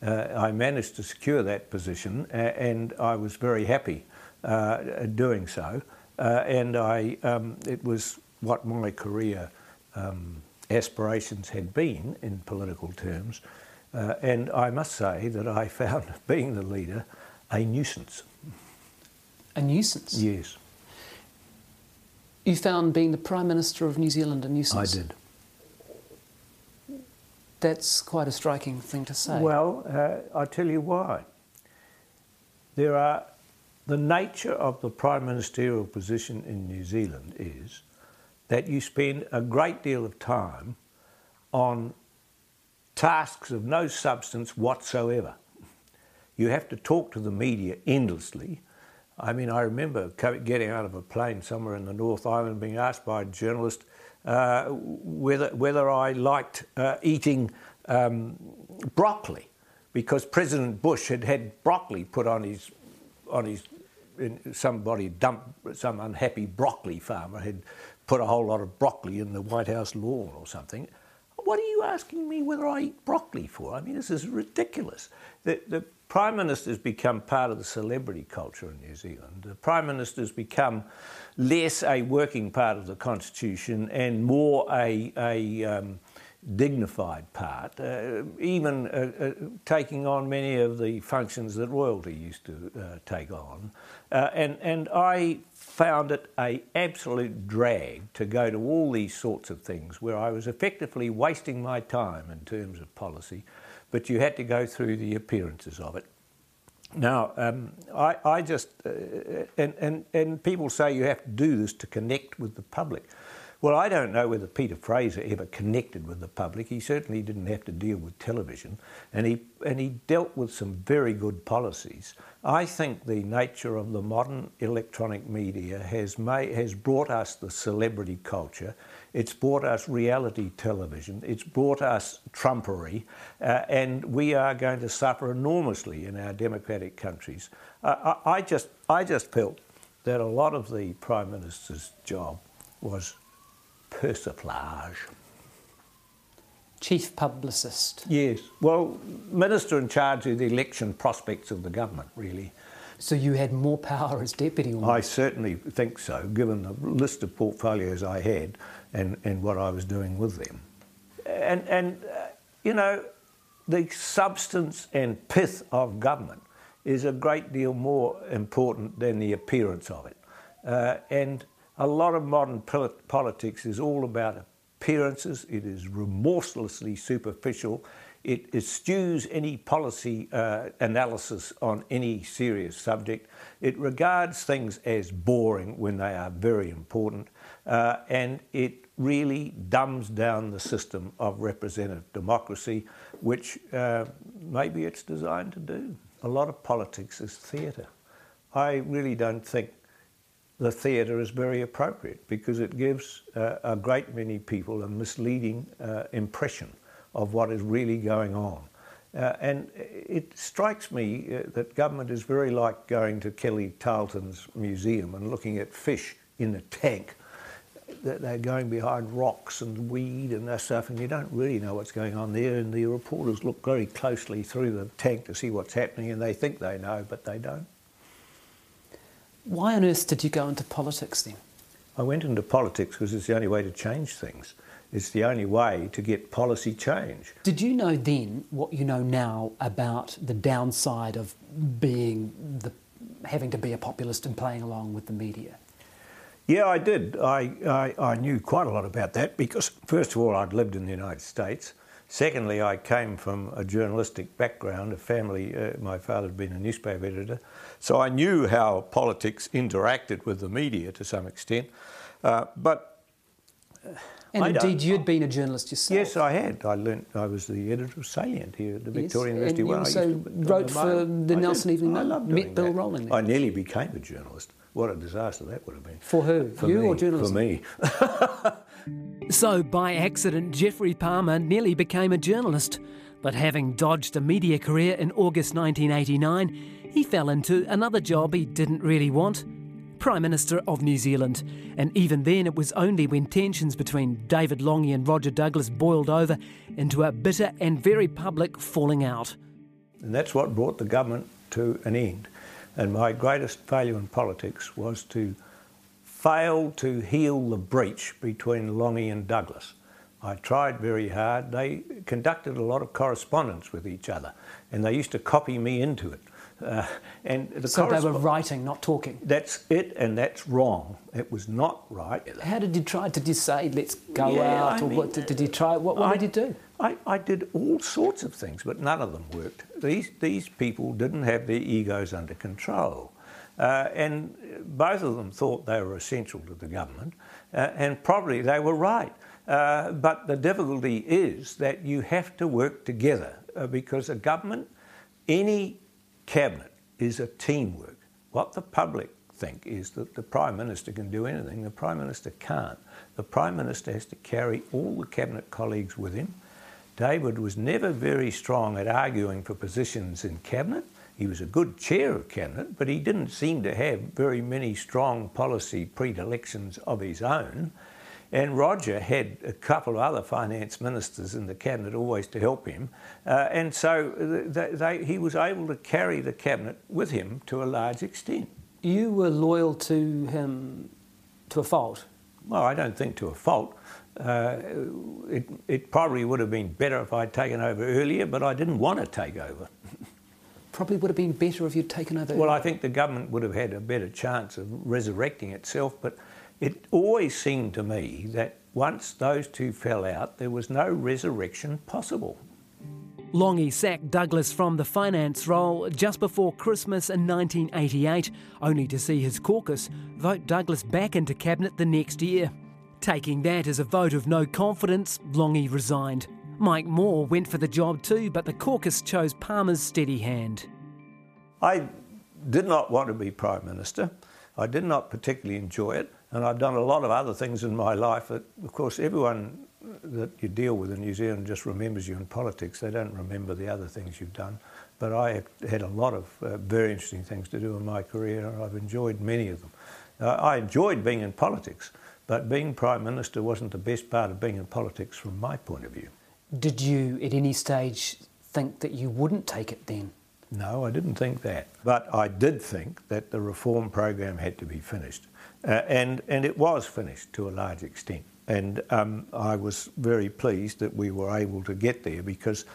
Uh, I managed to secure that position and I was very happy uh, doing so. Uh, and I, um, it was what my career um, aspirations had been in political terms. Uh, and I must say that I found being the leader a nuisance. A nuisance? Yes. You found being the Prime Minister of New Zealand a nuisance? I did. That's quite a striking thing to say. Well, uh, I'll tell you why. There are the nature of the prime ministerial position in New Zealand is that you spend a great deal of time on tasks of no substance whatsoever. You have to talk to the media endlessly. I mean, I remember getting out of a plane somewhere in the North Island being asked by a journalist uh, whether, whether I liked uh, eating um, broccoli because President Bush had had broccoli put on his, on his somebody dumped, some unhappy broccoli farmer had put a whole lot of broccoli in the White House lawn or something. What are you asking me whether I eat broccoli for? I mean, this is ridiculous. The, the Prime Minister's become part of the celebrity culture in New Zealand. The Prime Minister's become less a working part of the Constitution and more a, a um, dignified part, uh, even uh, uh, taking on many of the functions that royalty used to uh, take on. Uh, and, and I found it a absolute drag to go to all these sorts of things where I was effectively wasting my time in terms of policy, but you had to go through the appearances of it. Now, um, I, I, just, uh, and, and, and people say you have to do this to connect with the public. Well, I don't know whether Peter Fraser ever connected with the public. He certainly didn't have to deal with television, and he, and he dealt with some very good policies. I think the nature of the modern electronic media has, made, has brought us the celebrity culture. It's brought us reality television. It's brought us trumpery. Uh, and we are going to suffer enormously in our democratic countries. Uh, I, I, just, I just felt that a lot of the Prime Minister's job was persiflage. Chief publicist. Yes. Well, minister in charge of the election prospects of the government, really. So you had more power as deputy? I certainly think so, given the list of portfolios I had and, and what I was doing with them. And, and uh, you know, the substance and pith of government is a great deal more important than the appearance of it. Uh, and a lot of modern politics is all about appearances, it is remorselessly superficial, it eschews any policy uh, analysis on any serious subject. It regards things as boring when they are very important, uh, and it really dumbs down the system of representative democracy, which uh, maybe it's designed to do. A lot of politics is theatre. I really don't think the theatre is very appropriate because it gives uh, a great many people a misleading uh, impression of what is really going on. Uh, and it strikes me uh, that government is very like going to Kelly Tarleton's museum and looking at fish in a tank. That they're going behind rocks and weed and that stuff, and you don't really know what's going on there. And the reporters look very closely through the tank to see what's happening, and they think they know, but they don't. Why on earth did you go into politics then? I went into politics because it's the only way to change things. It's the only way to get policy change. Did you know then what you know now about the downside of being the having to be a populist and playing along with the media? Yeah, I did. I, I, I, knew quite a lot about that because, first of all, I'd lived in the United States. Secondly, I came from a journalistic background, a family, uh, my father had been a newspaper editor, so I knew how politics interacted with the media to some extent. Uh, but. Uh, and I indeed, you'd been a journalist yourself. Yes, I had. I learnt. I was the editor of Salient here at the Victorian yes, University. And you also wrote for the Nelson Evening I loved Met Bill that. Rolling. I nearly became a journalist. What a disaster that would have been. For who? For you me, or journalism? For me. so, by accident, Geoffrey Palmer nearly became a journalist. But having dodged a media career in August 1989, he fell into another job he didn't really want Prime Minister of New Zealand. And even then, it was only when tensions between David Lange and Roger Douglas boiled over into a bitter and very public falling out. And that's what brought the government to an end. And my greatest failure in politics was to fail to heal the breach between Lange and Douglas. I tried very hard. They conducted a lot of correspondence with each other, and they used to copy me into it. Uh, and the so they were writing, not talking. That's it, and that's wrong. It was not right. How did you try? Did you say, "Let's go yeah, out," I or mean, what? Did, did, you try? What, what I, did you do? I, I, did all sorts of things, but none of them worked. These these people didn't have their egos under control, uh, and both of them thought they were essential to the government, uh, and probably they were right. Uh, but the difficulty is that you have to work together uh, because a government, any cabinet is a teamwork. What the public think is that the Prime Minister can do anything. The Prime Minister can't. The Prime Minister has to carry all the cabinet colleagues with him. David was never very strong at arguing for positions in cabinet. He was a good chair of cabinet, but he didn't seem to have very many strong policy predilections of his own. And Roger had a couple of other finance ministers in the cabinet always to help him. Uh, and so they, they, he was able to carry the cabinet with him to a large extent. You were loyal to him to a fault? Well, I don't think to a fault. Uh, it, it probably would have been better if I'd taken over earlier, but I didn't want to take over. probably would have been better if you'd taken over. Well, I think the government would have had a better chance of resurrecting itself, but it always seemed to me that once those two fell out, there was no resurrection possible. Lange sacked Douglas from the finance role just before Christmas in 1988, only to see his caucus vote Douglas back into cabinet the next year. Taking that as a vote of no confidence, Lange resigned. Mike Moore went for the job too, but the caucus chose Palmer's steady hand. I did not want to be Prime Minister. I did not particularly enjoy it. And I've done a lot of other things in my life that, of course, everyone that you deal with in New Zealand just remembers you in politics. They don't remember the other things you've done. But I had a lot of uh, very interesting things to do in my career, and I've enjoyed many of them. Uh, I enjoyed being in politics, but being Prime Minister wasn't the best part of being in politics from my point of view. Did you, at any stage, think that you wouldn't take it then? No, I didn't think that. But I did think that the reform program had to be finished. Uh, and, and it was finished to a large extent. And um, I was very pleased that we were able to get there because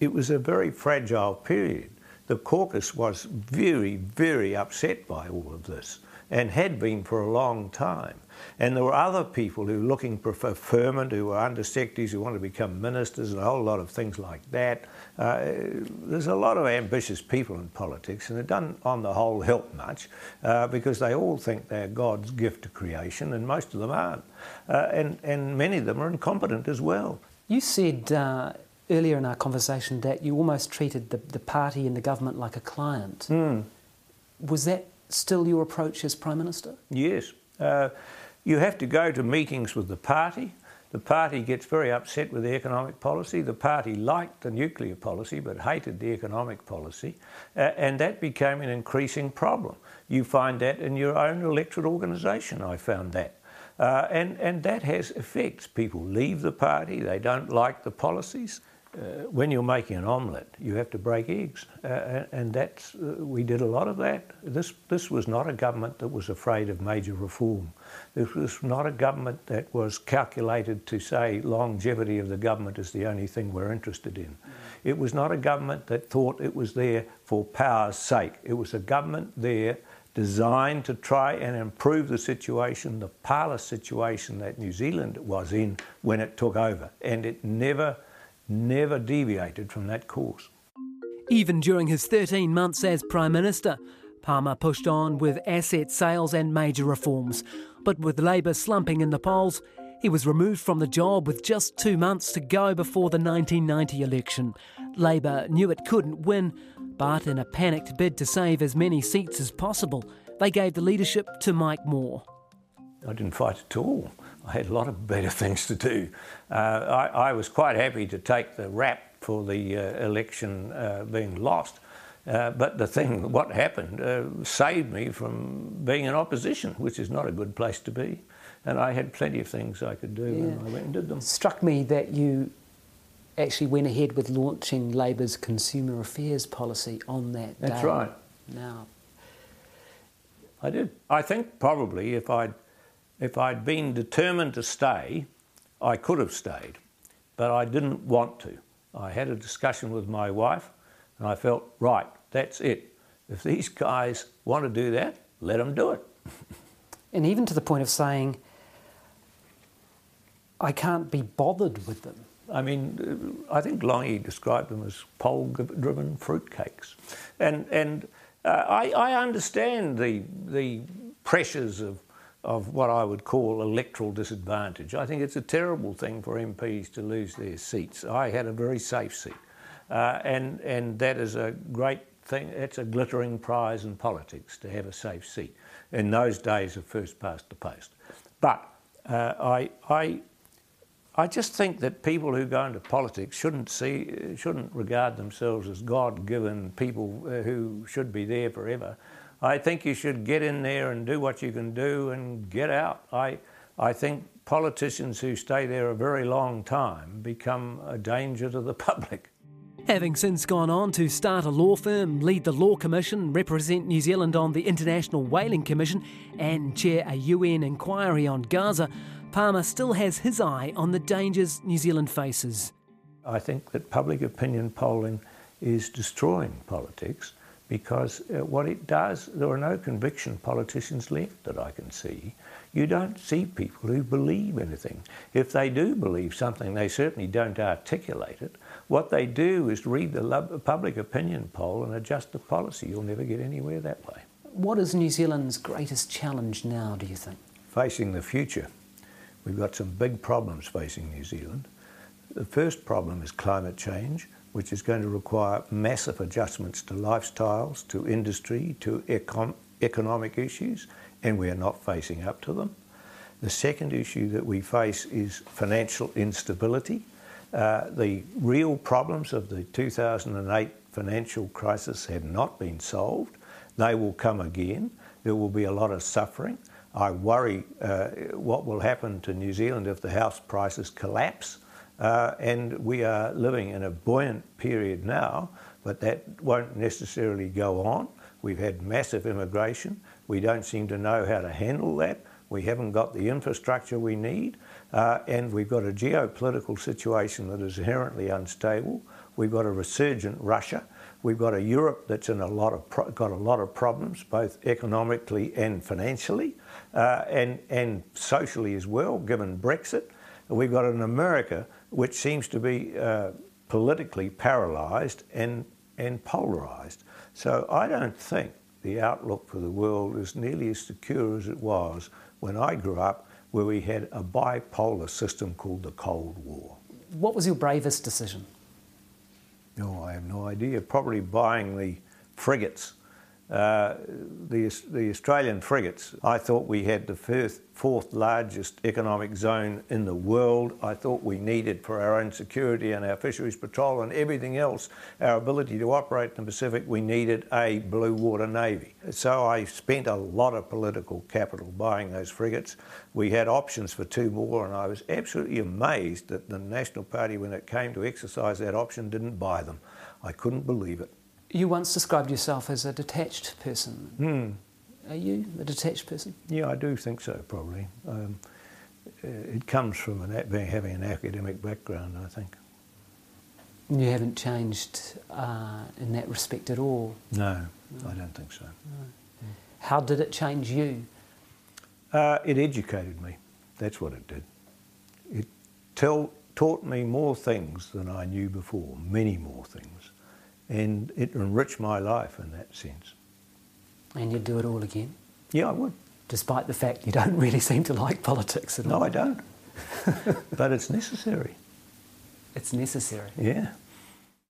it was a very fragile period. The caucus was very, very upset by all of this and had been for a long time. And there were other people who were looking for preferment, who were undersecretaries, who wanted to become ministers, and a whole lot of things like that. Uh, there's a lot of ambitious people in politics, and it doesn't, on the whole, help much uh, because they all think they're God's gift to creation, and most of them aren't. Uh, and, and many of them are incompetent as well. You said uh, earlier in our conversation that you almost treated the, the party and the government like a client. Mm. Was that still your approach as Prime Minister? Yes. Uh, you have to go to meetings with the party. The party gets very upset with the economic policy. The party liked the nuclear policy but hated the economic policy, uh, and that became an increasing problem. You find that in your own electorate organisation, I found that. Uh, and, and that has effects. People leave the party, they don't like the policies, uh, when you're making an omelette, you have to break eggs, uh, and that's uh, we did a lot of that. This this was not a government that was afraid of major reform. This was not a government that was calculated to say longevity of the government is the only thing we're interested in. It was not a government that thought it was there for power's sake. It was a government there designed to try and improve the situation, the parlous situation that New Zealand was in when it took over, and it never never deviated from that course. Even during his 13 months as Prime Minister, Palmer pushed on with asset sales and major reforms. But with Labour slumping in the polls, he was removed from the job with just two months to go before the 1990 election. Labour knew it couldn't win, but in a panicked bid to save as many seats as possible, they gave the leadership to Mike Moore. I didn't fight at all. I had a lot of better things to do. Uh, I, I, was quite happy to take the rap for the uh, election uh, being lost. Uh, but the thing, what happened, uh, saved me from being in opposition, which is not a good place to be. And I had plenty of things I could do, yeah. and I went and did them. It struck me that you actually went ahead with launching Labour's consumer affairs policy on that That's day. That's right. Now, I did. I think probably if I'd if I'd been determined to stay, I could have stayed, but I didn't want to. I had a discussion with my wife, and I felt, right, that's it. If these guys want to do that, let them do it. and even to the point of saying, I can't be bothered with them. I mean, I think Lange described them as poll-driven fruitcakes, and and uh, I, I understand the the pressures of of what I would call electoral disadvantage. I think it's a terrible thing for MPs to lose their seats. I had a very safe seat, uh, and and that is a great thing. It's a glittering prize in politics to have a safe seat. In those days of first past the post, but uh, I I. I just think that people who go into politics shouldn't see, shouldn't regard themselves as God-given people uh, who should be there forever. I think you should get in there and do what you can do and get out. I, I think politicians who stay there a very long time become a danger to the public. Having since gone on to start a law firm, lead the Law Commission, represent New Zealand on the International Whaling Commission, and chair a UN inquiry on Gaza, Palmer still has his eye on the dangers New Zealand faces. I think that public opinion polling is destroying politics because uh, what it does, there are no conviction politicians left that I can see. You don't see people who believe anything. If they do believe something, they certainly don't articulate it. What they do is read the public opinion poll and adjust the policy. You'll never get anywhere that way. What is New Zealand's greatest challenge now, do you think? Facing the future. We've got some big problems facing New Zealand. The first problem is climate change which is going to require massive adjustments to lifestyles, to industry, to econ- economic issues, and we are not facing up to them. The second issue that we face is financial instability. Uh, the real problems of the 2008 financial crisis have not been solved. They will come again. There will be a lot of suffering. I worry uh, what will happen to New Zealand if the house prices collapse. Uh, and we are living in a buoyant period now, but that won't necessarily go on. We've had massive immigration. We don't seem to know how to handle that. We haven't got the infrastructure we need, uh, and we've got a geopolitical situation that is inherently unstable. We've got a resurgent Russia. We've got a Europe that's in a lot of got a lot of problems, both economically and financially, uh, and and socially as well, given Brexit. We've got an America which seems to be uh, politically paralysed and, and polarised. So I don't think the outlook for the world is nearly as secure as it was when I grew up, where we had a bipolar system called the Cold War. What was your bravest decision? No, I have no idea. Probably buying the frigates the, the Australian frigates, I thought we had the first, fourth largest economic zone in the world. I thought we needed for our own security and our fisheries patrol and everything else, our ability to operate in the Pacific, we needed a blue water navy. So I spent a lot of political capital buying those frigates. We had options for two more, and I was absolutely amazed that the National Party, when it came to exercise that option, didn't buy them. I couldn't believe it. You once described yourself as a detached person. Hmm. Are you a detached person? Yeah, I do think so, probably. Um, it comes from an, having an academic background, I think. You haven't changed uh, in that respect at all. No, I don't think so. How did it change you? Uh, it educated me. That's what it did. It tell, taught me more things than I knew before, many more things. And it enriched my life in that sense. And you'd do it all again, Yeah, I would. despite the fact you don't really seem to like politics at all. No, I don't. but it's necessary. It's necessary. Yeah.